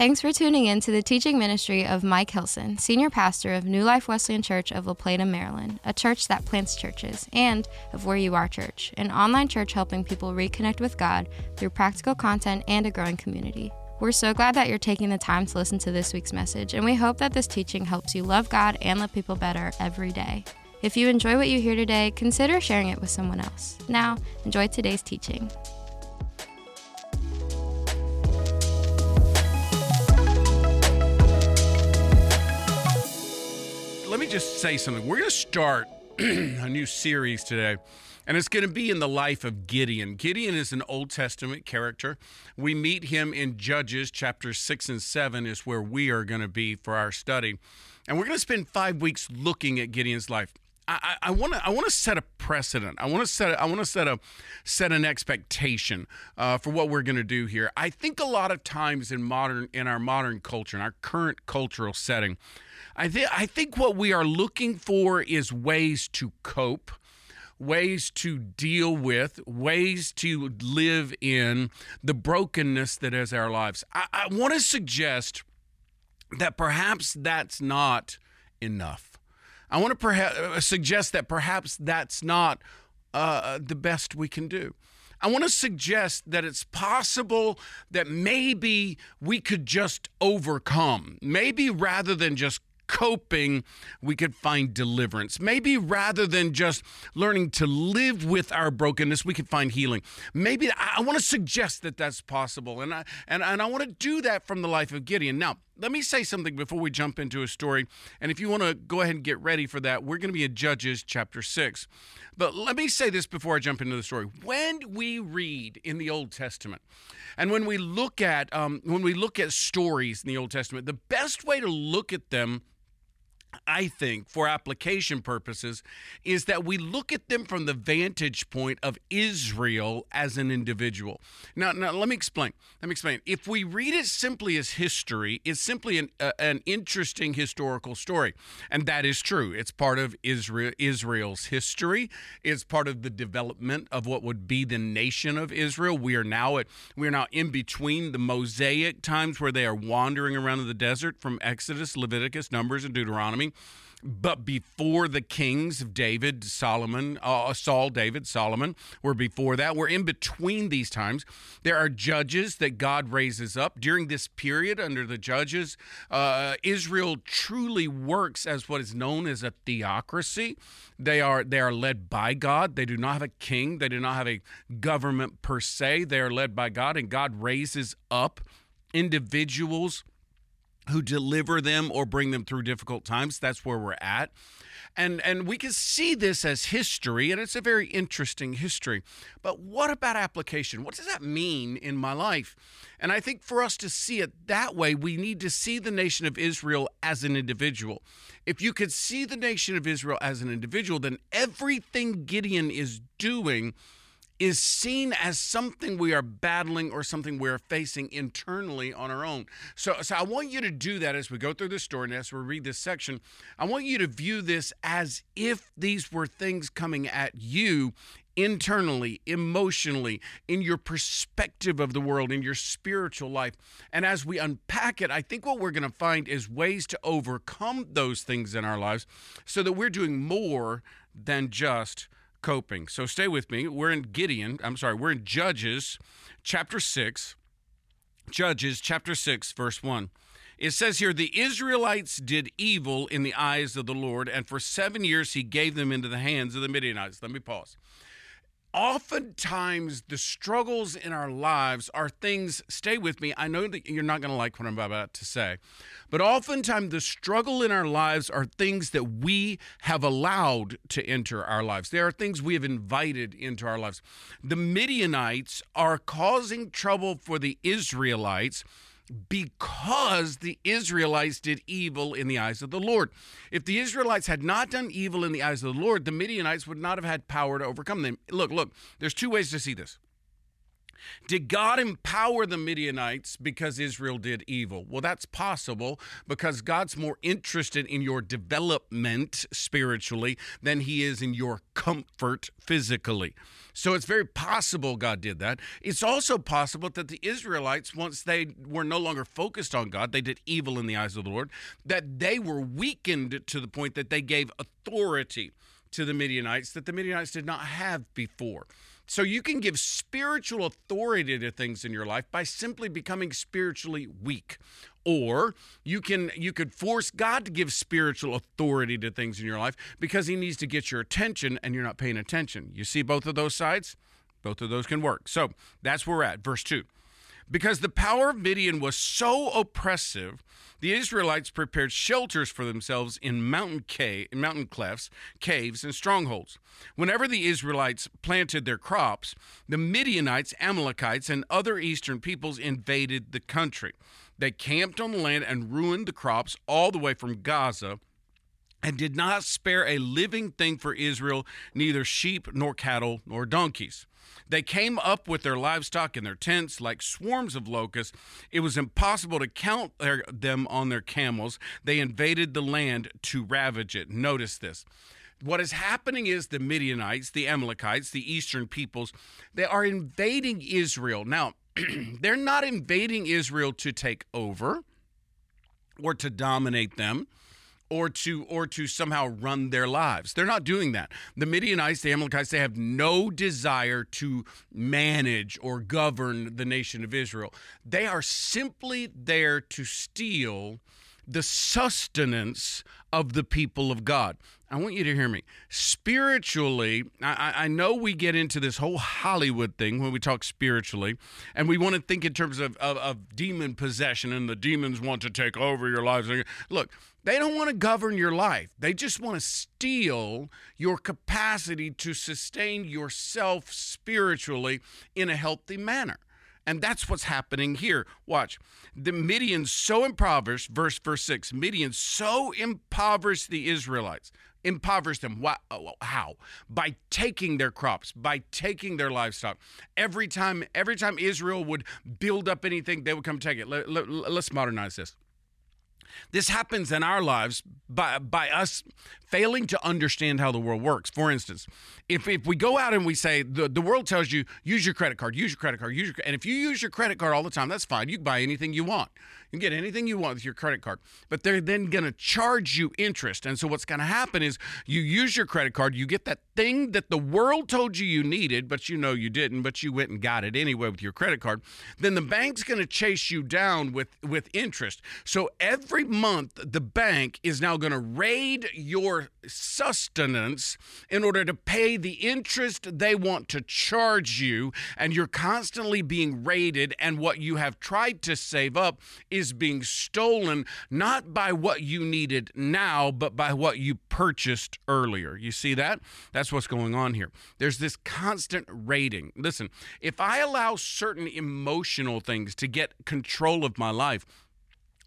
Thanks for tuning in to the teaching ministry of Mike Hilson, Senior Pastor of New Life Wesleyan Church of La Plata, Maryland, a church that plants churches, and of Where You Are Church, an online church helping people reconnect with God through practical content and a growing community. We're so glad that you're taking the time to listen to this week's message, and we hope that this teaching helps you love God and love people better every day. If you enjoy what you hear today, consider sharing it with someone else. Now, enjoy today's teaching. Let me just say something. We're going to start a new series today, and it's going to be in the life of Gideon. Gideon is an Old Testament character. We meet him in Judges chapters 6 and 7, is where we are going to be for our study. And we're going to spend five weeks looking at Gideon's life. I want to I want to set a precedent. I want to set I want to set a set an expectation uh, for what we're going to do here. I think a lot of times in modern in our modern culture, in our current cultural setting, I think I think what we are looking for is ways to cope, ways to deal with, ways to live in the brokenness that is our lives. I, I want to suggest that perhaps that's not enough. I want to perhaps uh, suggest that perhaps that's not uh, the best we can do. I want to suggest that it's possible that maybe we could just overcome. Maybe rather than just coping, we could find deliverance. Maybe rather than just learning to live with our brokenness, we could find healing. Maybe I want to suggest that that's possible, and I and, and I want to do that from the life of Gideon. Now, let me say something before we jump into a story. And if you want to go ahead and get ready for that, we're going to be in Judges chapter 6. But let me say this before I jump into the story. When we read in the Old Testament, and when we look at um, when we look at stories in the Old Testament, the best way to look at them I think, for application purposes, is that we look at them from the vantage point of Israel as an individual. Now, now let me explain. Let me explain. If we read it simply as history, it's simply an, uh, an interesting historical story. And that is true. It's part of Israel, Israel's history. It's part of the development of what would be the nation of Israel. We are now at we are now in between the Mosaic times where they are wandering around in the desert from Exodus, Leviticus, Numbers, and Deuteronomy Deuteronomy. But before the kings of David, Solomon, uh, Saul, David, Solomon, were before that. We're in between these times. There are judges that God raises up. During this period, under the judges, uh, Israel truly works as what is known as a theocracy. They are they are led by God. They do not have a king. They do not have a government per se. They are led by God, and God raises up individuals who deliver them or bring them through difficult times. That's where we're at. And and we can see this as history and it's a very interesting history. But what about application? What does that mean in my life? And I think for us to see it that way, we need to see the nation of Israel as an individual. If you could see the nation of Israel as an individual, then everything Gideon is doing is seen as something we are battling or something we're facing internally on our own. So, so I want you to do that as we go through this story and as we read this section. I want you to view this as if these were things coming at you internally, emotionally, in your perspective of the world, in your spiritual life. And as we unpack it, I think what we're going to find is ways to overcome those things in our lives so that we're doing more than just coping. So stay with me. We're in Gideon. I'm sorry, we're in Judges chapter 6. Judges chapter 6, verse 1. It says here, the Israelites did evil in the eyes of the Lord, and for seven years he gave them into the hands of the Midianites. Let me pause oftentimes the struggles in our lives are things stay with me i know that you're not going to like what i'm about to say but oftentimes the struggle in our lives are things that we have allowed to enter our lives. There are things we have invited into our lives. The midianites are causing trouble for the israelites because the Israelites did evil in the eyes of the Lord. If the Israelites had not done evil in the eyes of the Lord, the Midianites would not have had power to overcome them. Look, look, there's two ways to see this. Did God empower the Midianites because Israel did evil? Well, that's possible because God's more interested in your development spiritually than he is in your comfort physically. So it's very possible God did that. It's also possible that the Israelites, once they were no longer focused on God, they did evil in the eyes of the Lord, that they were weakened to the point that they gave authority to the Midianites that the Midianites did not have before. So you can give spiritual authority to things in your life by simply becoming spiritually weak. Or you can you could force God to give spiritual authority to things in your life because he needs to get your attention and you're not paying attention. You see both of those sides? Both of those can work. So that's where we're at. Verse 2. Because the power of Midian was so oppressive, the Israelites prepared shelters for themselves in mountain cave, mountain clefts, caves, and strongholds. Whenever the Israelites planted their crops, the Midianites, Amalekites, and other eastern peoples invaded the country. They camped on the land and ruined the crops all the way from Gaza and did not spare a living thing for Israel, neither sheep nor cattle nor donkeys. They came up with their livestock in their tents like swarms of locusts. It was impossible to count their, them on their camels. They invaded the land to ravage it. Notice this. What is happening is the Midianites, the Amalekites, the eastern peoples, they are invading Israel. Now, they're not invading Israel to take over or to dominate them or to or to somehow run their lives. They're not doing that. The Midianites, the Amalekites, they have no desire to manage or govern the nation of Israel. They are simply there to steal the sustenance of the people of God. I want you to hear me. Spiritually, I, I, know we get into this whole Hollywood thing when we talk spiritually, and we want to think in terms of, of, of demon possession and the demons want to take over your lives. Look, they don't want to govern your life. They just want to steal your capacity to sustain yourself spiritually in a healthy manner. And that's what's happening here. Watch. The Midians so impoverished, verse verse 6, Midian so impoverished the Israelites. Impoverished them. Oh, oh, how? By taking their crops, by taking their livestock. Every time, every time Israel would build up anything, they would come take it. Let, let, let's modernize this. This happens in our lives by, by us failing to understand how the world works. For instance, if, if we go out and we say, the, the world tells you, use your credit card, use your credit card, use your, and if you use your credit card all the time, that's fine. You can buy anything you want. You can get anything you want with your credit card, but they're then going to charge you interest. And so what's going to happen is you use your credit card, you get that thing that the world told you you needed, but you know you didn't, but you went and got it anyway with your credit card. Then the bank's going to chase you down with, with interest. So every month, the bank is now going to raid your sustenance in order to pay the interest they want to charge you. And you're constantly being raided, and what you have tried to save up is being stolen, not by what you needed now, but by what you purchased earlier. You see that? That's what's going on here. There's this constant raiding. Listen, if I allow certain emotional things to get control of my life,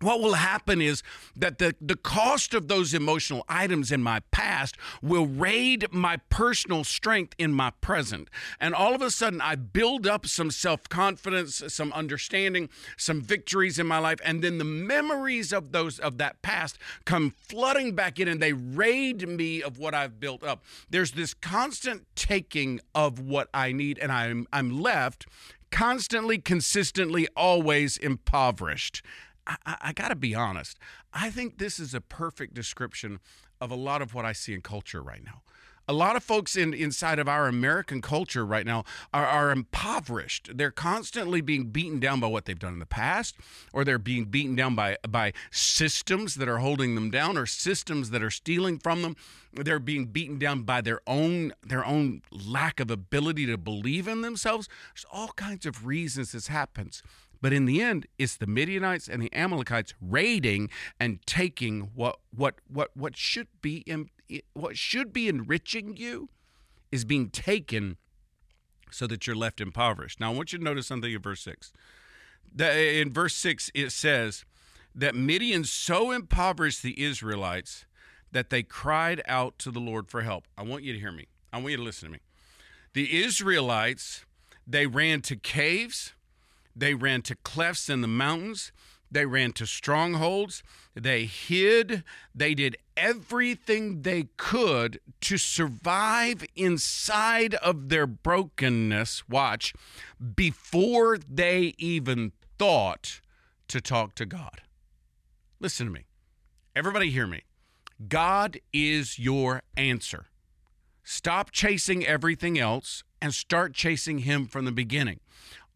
what will happen is that the, the cost of those emotional items in my past will raid my personal strength in my present. And all of a sudden, I build up some self confidence, some understanding, some victories in my life. And then the memories of those of that past come flooding back in and they raid me of what I've built up. There's this constant taking of what I need, and I'm, I'm left constantly, consistently, always impoverished. I, I got to be honest. I think this is a perfect description of a lot of what I see in culture right now. A lot of folks in inside of our American culture right now are, are impoverished. They're constantly being beaten down by what they've done in the past, or they're being beaten down by by systems that are holding them down, or systems that are stealing from them. They're being beaten down by their own their own lack of ability to believe in themselves. There's all kinds of reasons this happens. But in the end, it's the Midianites and the Amalekites raiding and taking what what what what should be what should be enriching you is being taken so that you're left impoverished. Now I want you to notice something in verse 6. in verse 6 it says that Midian so impoverished the Israelites that they cried out to the Lord for help. I want you to hear me. I want you to listen to me. The Israelites They ran to caves, they ran to clefts in the mountains, they ran to strongholds, they hid, they did everything they could to survive inside of their brokenness. Watch, before they even thought to talk to God. Listen to me. Everybody hear me. God is your answer. Stop chasing everything else and start chasing Him from the beginning.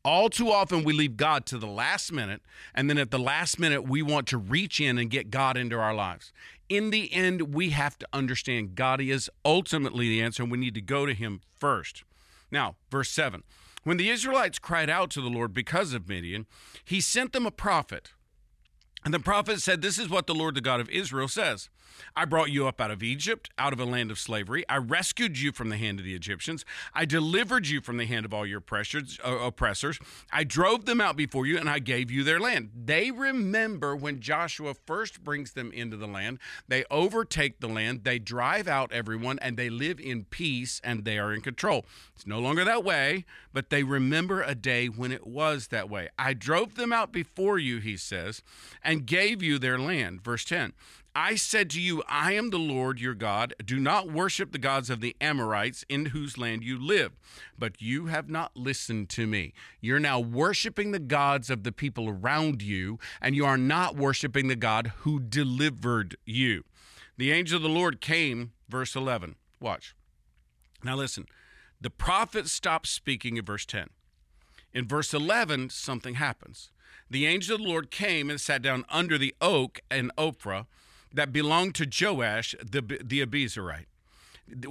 All too often, we leave God to the last minute, and then at the last minute, we want to reach in and get God into our lives. In the end, we have to understand God is ultimately the answer, and we need to go to Him first. Now, verse 7 When the Israelites cried out to the Lord because of Midian, He sent them a prophet. And the prophet said, This is what the Lord, the God of Israel, says I brought you up out of Egypt, out of a land of slavery. I rescued you from the hand of the Egyptians. I delivered you from the hand of all your uh, oppressors. I drove them out before you, and I gave you their land. They remember when Joshua first brings them into the land. They overtake the land, they drive out everyone, and they live in peace, and they are in control. It's no longer that way, but they remember a day when it was that way. I drove them out before you, he says, and gave you their land. Verse 10 I said to you, I am the Lord your God. Do not worship the gods of the Amorites in whose land you live. But you have not listened to me. You're now worshiping the gods of the people around you, and you are not worshiping the God who delivered you. The angel of the Lord came, verse 11. Watch. Now listen. The prophet stops speaking in verse 10. In verse 11, something happens. The angel of the Lord came and sat down under the oak in Ophrah that belonged to Joash the, the Abiezrite,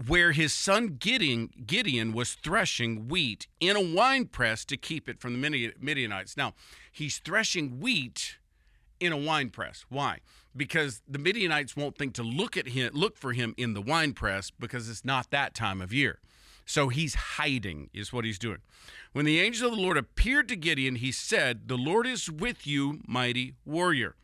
where his son Gideon, Gideon was threshing wheat in a wine press to keep it from the Midianites. Now, he's threshing wheat in a wine press. Why? Because the Midianites won't think to look at him, look for him in the wine press because it's not that time of year. So he's hiding, is what he's doing. When the angel of the Lord appeared to Gideon, he said, The Lord is with you, mighty warrior.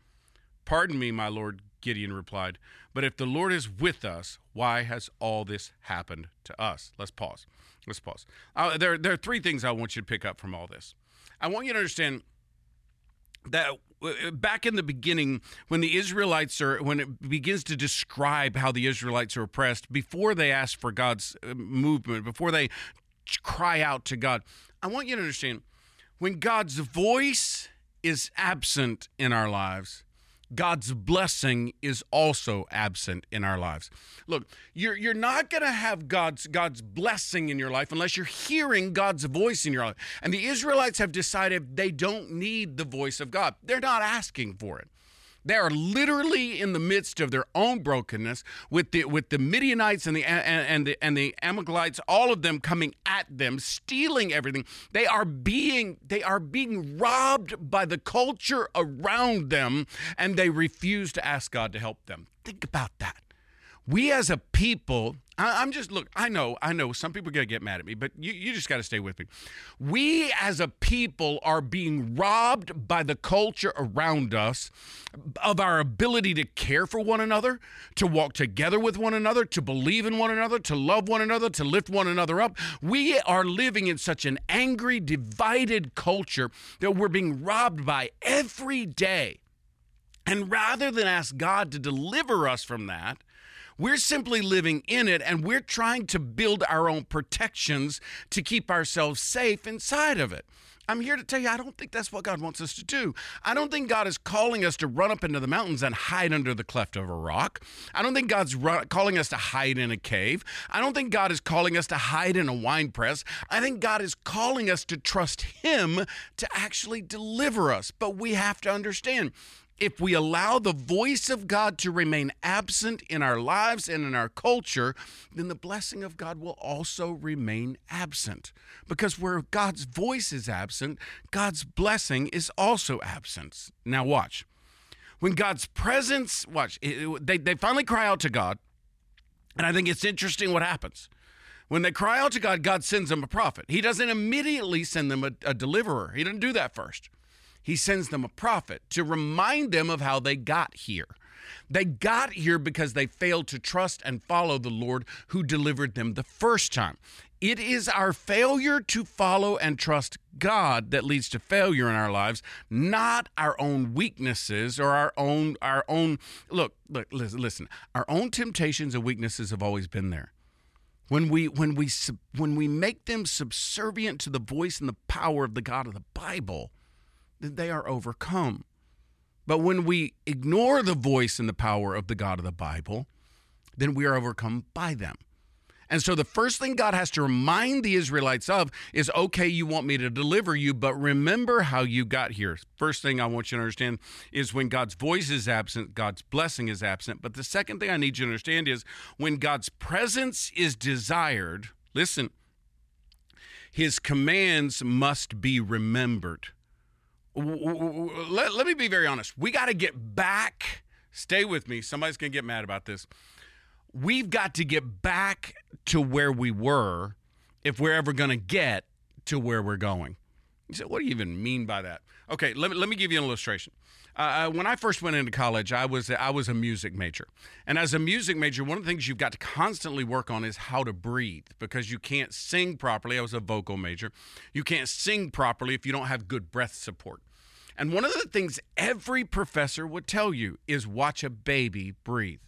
Pardon me, my Lord, Gideon replied, But if the Lord is with us, why has all this happened to us? Let's pause. Let's pause. Uh, there, there are three things I want you to pick up from all this. I want you to understand that uh, back in the beginning when the israelites are when it begins to describe how the israelites are oppressed before they ask for god's uh, movement before they cry out to god i want you to understand when god's voice is absent in our lives God's blessing is also absent in our lives. Look, you're, you're not going to have God's, God's blessing in your life unless you're hearing God's voice in your life. And the Israelites have decided they don't need the voice of God, they're not asking for it. They are literally in the midst of their own brokenness with the with the Midianites and the and, the and the Amalekites, all of them coming at them, stealing everything. They are being they are being robbed by the culture around them, and they refuse to ask God to help them. Think about that we as a people I, am just look i know i know some people are going to get mad at me but you, you just got to stay with me. We as a people are being robbed by the culture around us of our ability to care for one another to walk together with one another to believe in one another to love one another to lift one another up. We are living in such an angry divided culture that we're being robbed by every day. And rather than ask god to deliver us from that we're simply living in it and we're trying to build our own protections to keep ourselves safe inside of it. I'm here to tell you, I don't think that's what God wants us to do. I don't think God is calling us to run up into the mountains and hide under the cleft of a rock. I don't think God's run, calling us to hide in a cave. I don't think God is calling us to hide in a wine press. I think God is calling us to trust Him to actually deliver us. But we have to understand if we allow the voice of God to remain absent in our lives and in our culture, then the blessing of God will also remain absent. Because where God's voice is absent, God's blessing is also absent. Now, watch. When God's presence, watch, they, they finally cry out to God. And I think it's interesting what happens. When they cry out to God, God sends them a prophet. He doesn't immediately send them a, a deliverer, He doesn't do that first he sends them a prophet to remind them of how they got here. They got here because they failed to trust and follow the Lord who delivered them the first time. It is our failure to follow and trust God that leads to failure in our lives, not our own weaknesses or our own our own look, look listen, listen. Our own temptations and weaknesses have always been there. When we when we when we make them subservient to the voice and the power of the God of the Bible, then they are overcome. But when we ignore the voice and the power of the God of the Bible, then we are overcome by them. And so the first thing God has to remind the Israelites of is okay, you want me to deliver you, but remember how you got here. First thing I want you to understand is when God's voice is absent, God's blessing is absent. But the second thing I need you to understand is when God's presence is desired, listen, his commands must be remembered. Let, let me be very honest. We got to get back. Stay with me. Somebody's going to get mad about this we've got to get back to where we were if we're ever going to get to where we're going. You said, what do you even mean by that? Okay, let me, let me give you an illustration. Uh, uh, when I first went into college, I was I was a music major, and as a music major, one of the things you've got to constantly work on is how to breathe because you can't sing properly. I was a vocal major. You can't sing properly if you don't have good breath support. And one of the things every professor would tell you is watch a baby breathe.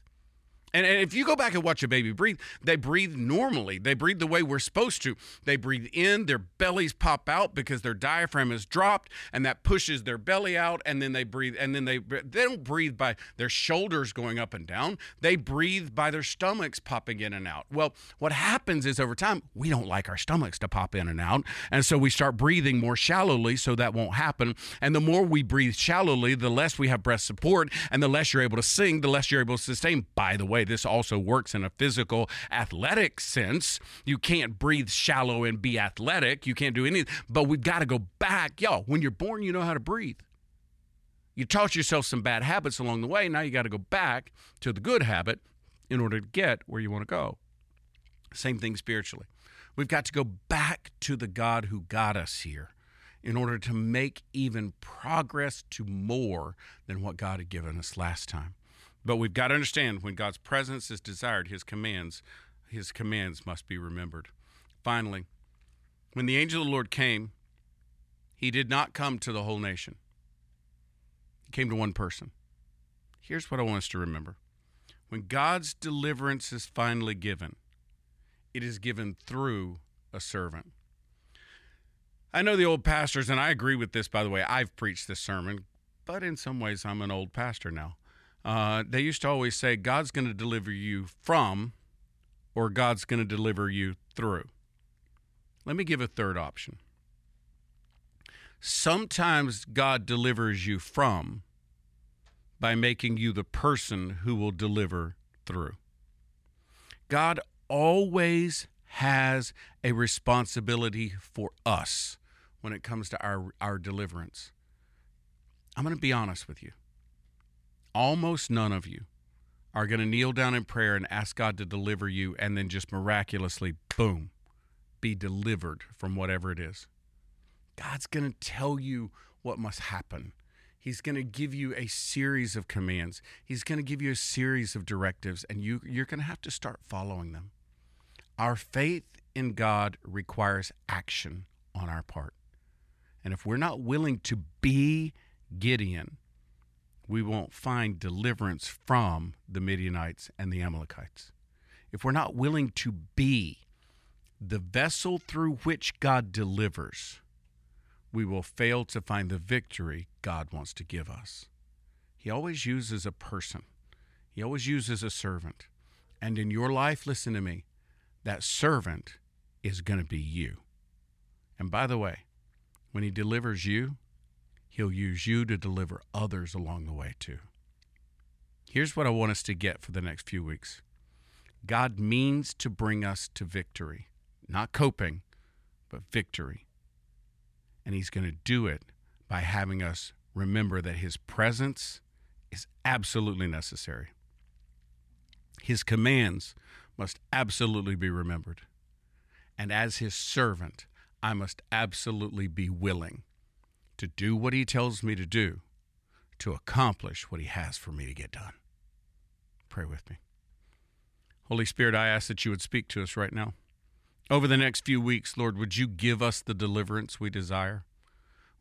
And, and if you go back and watch a baby breathe, they breathe normally. They breathe the way we're supposed to. They breathe in, their bellies pop out because their diaphragm is dropped, and that pushes their belly out. And then they breathe, and then they they don't breathe by their shoulders going up and down. They breathe by their stomachs popping in and out. Well, what happens is over time we don't like our stomachs to pop in and out, and so we start breathing more shallowly, so that won't happen. And the more we breathe shallowly, the less we have breath support, and the less you're able to sing, the less you're able to sustain. By the way way, this also works in a physical athletic sense. You can't breathe shallow and be athletic. You can't do anything. But we've got to go back. Yo, when you're born, you know how to breathe. You taught yourself some bad habits along the way. Now you got to go back to the good habit in order to get where you want to go. Same thing spiritually. We've got to go back to the God who got us here in order to make even progress to more than what God had given us last time. But we've got to understand when God's presence is desired, his commands, his commands must be remembered. Finally, when the angel of the Lord came, he did not come to the whole nation. He came to one person. Here's what I want us to remember. When God's deliverance is finally given, it is given through a servant. I know the old pastors, and I agree with this, by the way. I've preached this sermon, but in some ways, I'm an old pastor now. Uh, they used to always say, God's going to deliver you from, or God's going to deliver you through. Let me give a third option. Sometimes God delivers you from by making you the person who will deliver through. God always has a responsibility for us when it comes to our, our deliverance. I'm going to be honest with you almost none of you are going to kneel down in prayer and ask God to deliver you and then just miraculously, boom, be delivered from whatever it is. God's going to tell you what must happen. He's going to give you a series of commands. He's going to give you a series of directives, and you, you're going to have to start following them. Our faith in God requires action on our part. And if we're not willing to be Gideon, we won't find deliverance from the Midianites and the Amalekites. If we're not willing to be the vessel through which God delivers, we will fail to find the victory God wants to give us. He always uses a person, He always uses a servant. And in your life, listen to me, that servant is going to be you. And by the way, when He delivers you, He'll use you to deliver others along the way, too. Here's what I want us to get for the next few weeks God means to bring us to victory, not coping, but victory. And He's going to do it by having us remember that His presence is absolutely necessary. His commands must absolutely be remembered. And as His servant, I must absolutely be willing to do what He tells me to do, to accomplish what He has for me to get done. Pray with me. Holy Spirit, I ask that you would speak to us right now. Over the next few weeks, Lord, would you give us the deliverance we desire?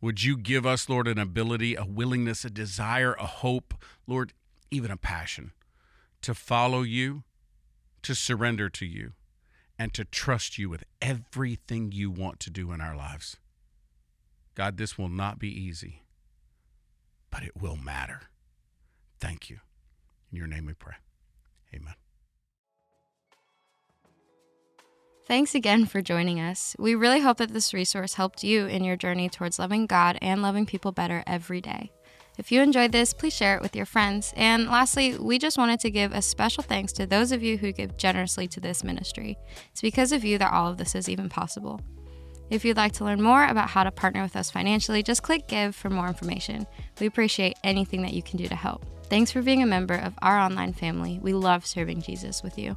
Would you give us, Lord, an ability, a willingness, a desire, a hope, Lord, even a passion to follow you, to surrender to you, and to trust you with everything you want to do in our lives? God, this will not be easy, but it will matter. Thank you. In your name we pray. Amen. Thanks again for joining us. We really hope that this resource helped you in your journey towards loving God and loving people better every day. If you enjoyed this, please share it with your friends. And lastly, we just wanted to give a special thanks to those of you who give generously to this ministry. It's because of you that all of this is even possible. If you'd like to learn more about how to partner with us financially, just click Give for more information. We appreciate anything that you can do to help. Thanks for being a member of our online family. We love serving Jesus with you.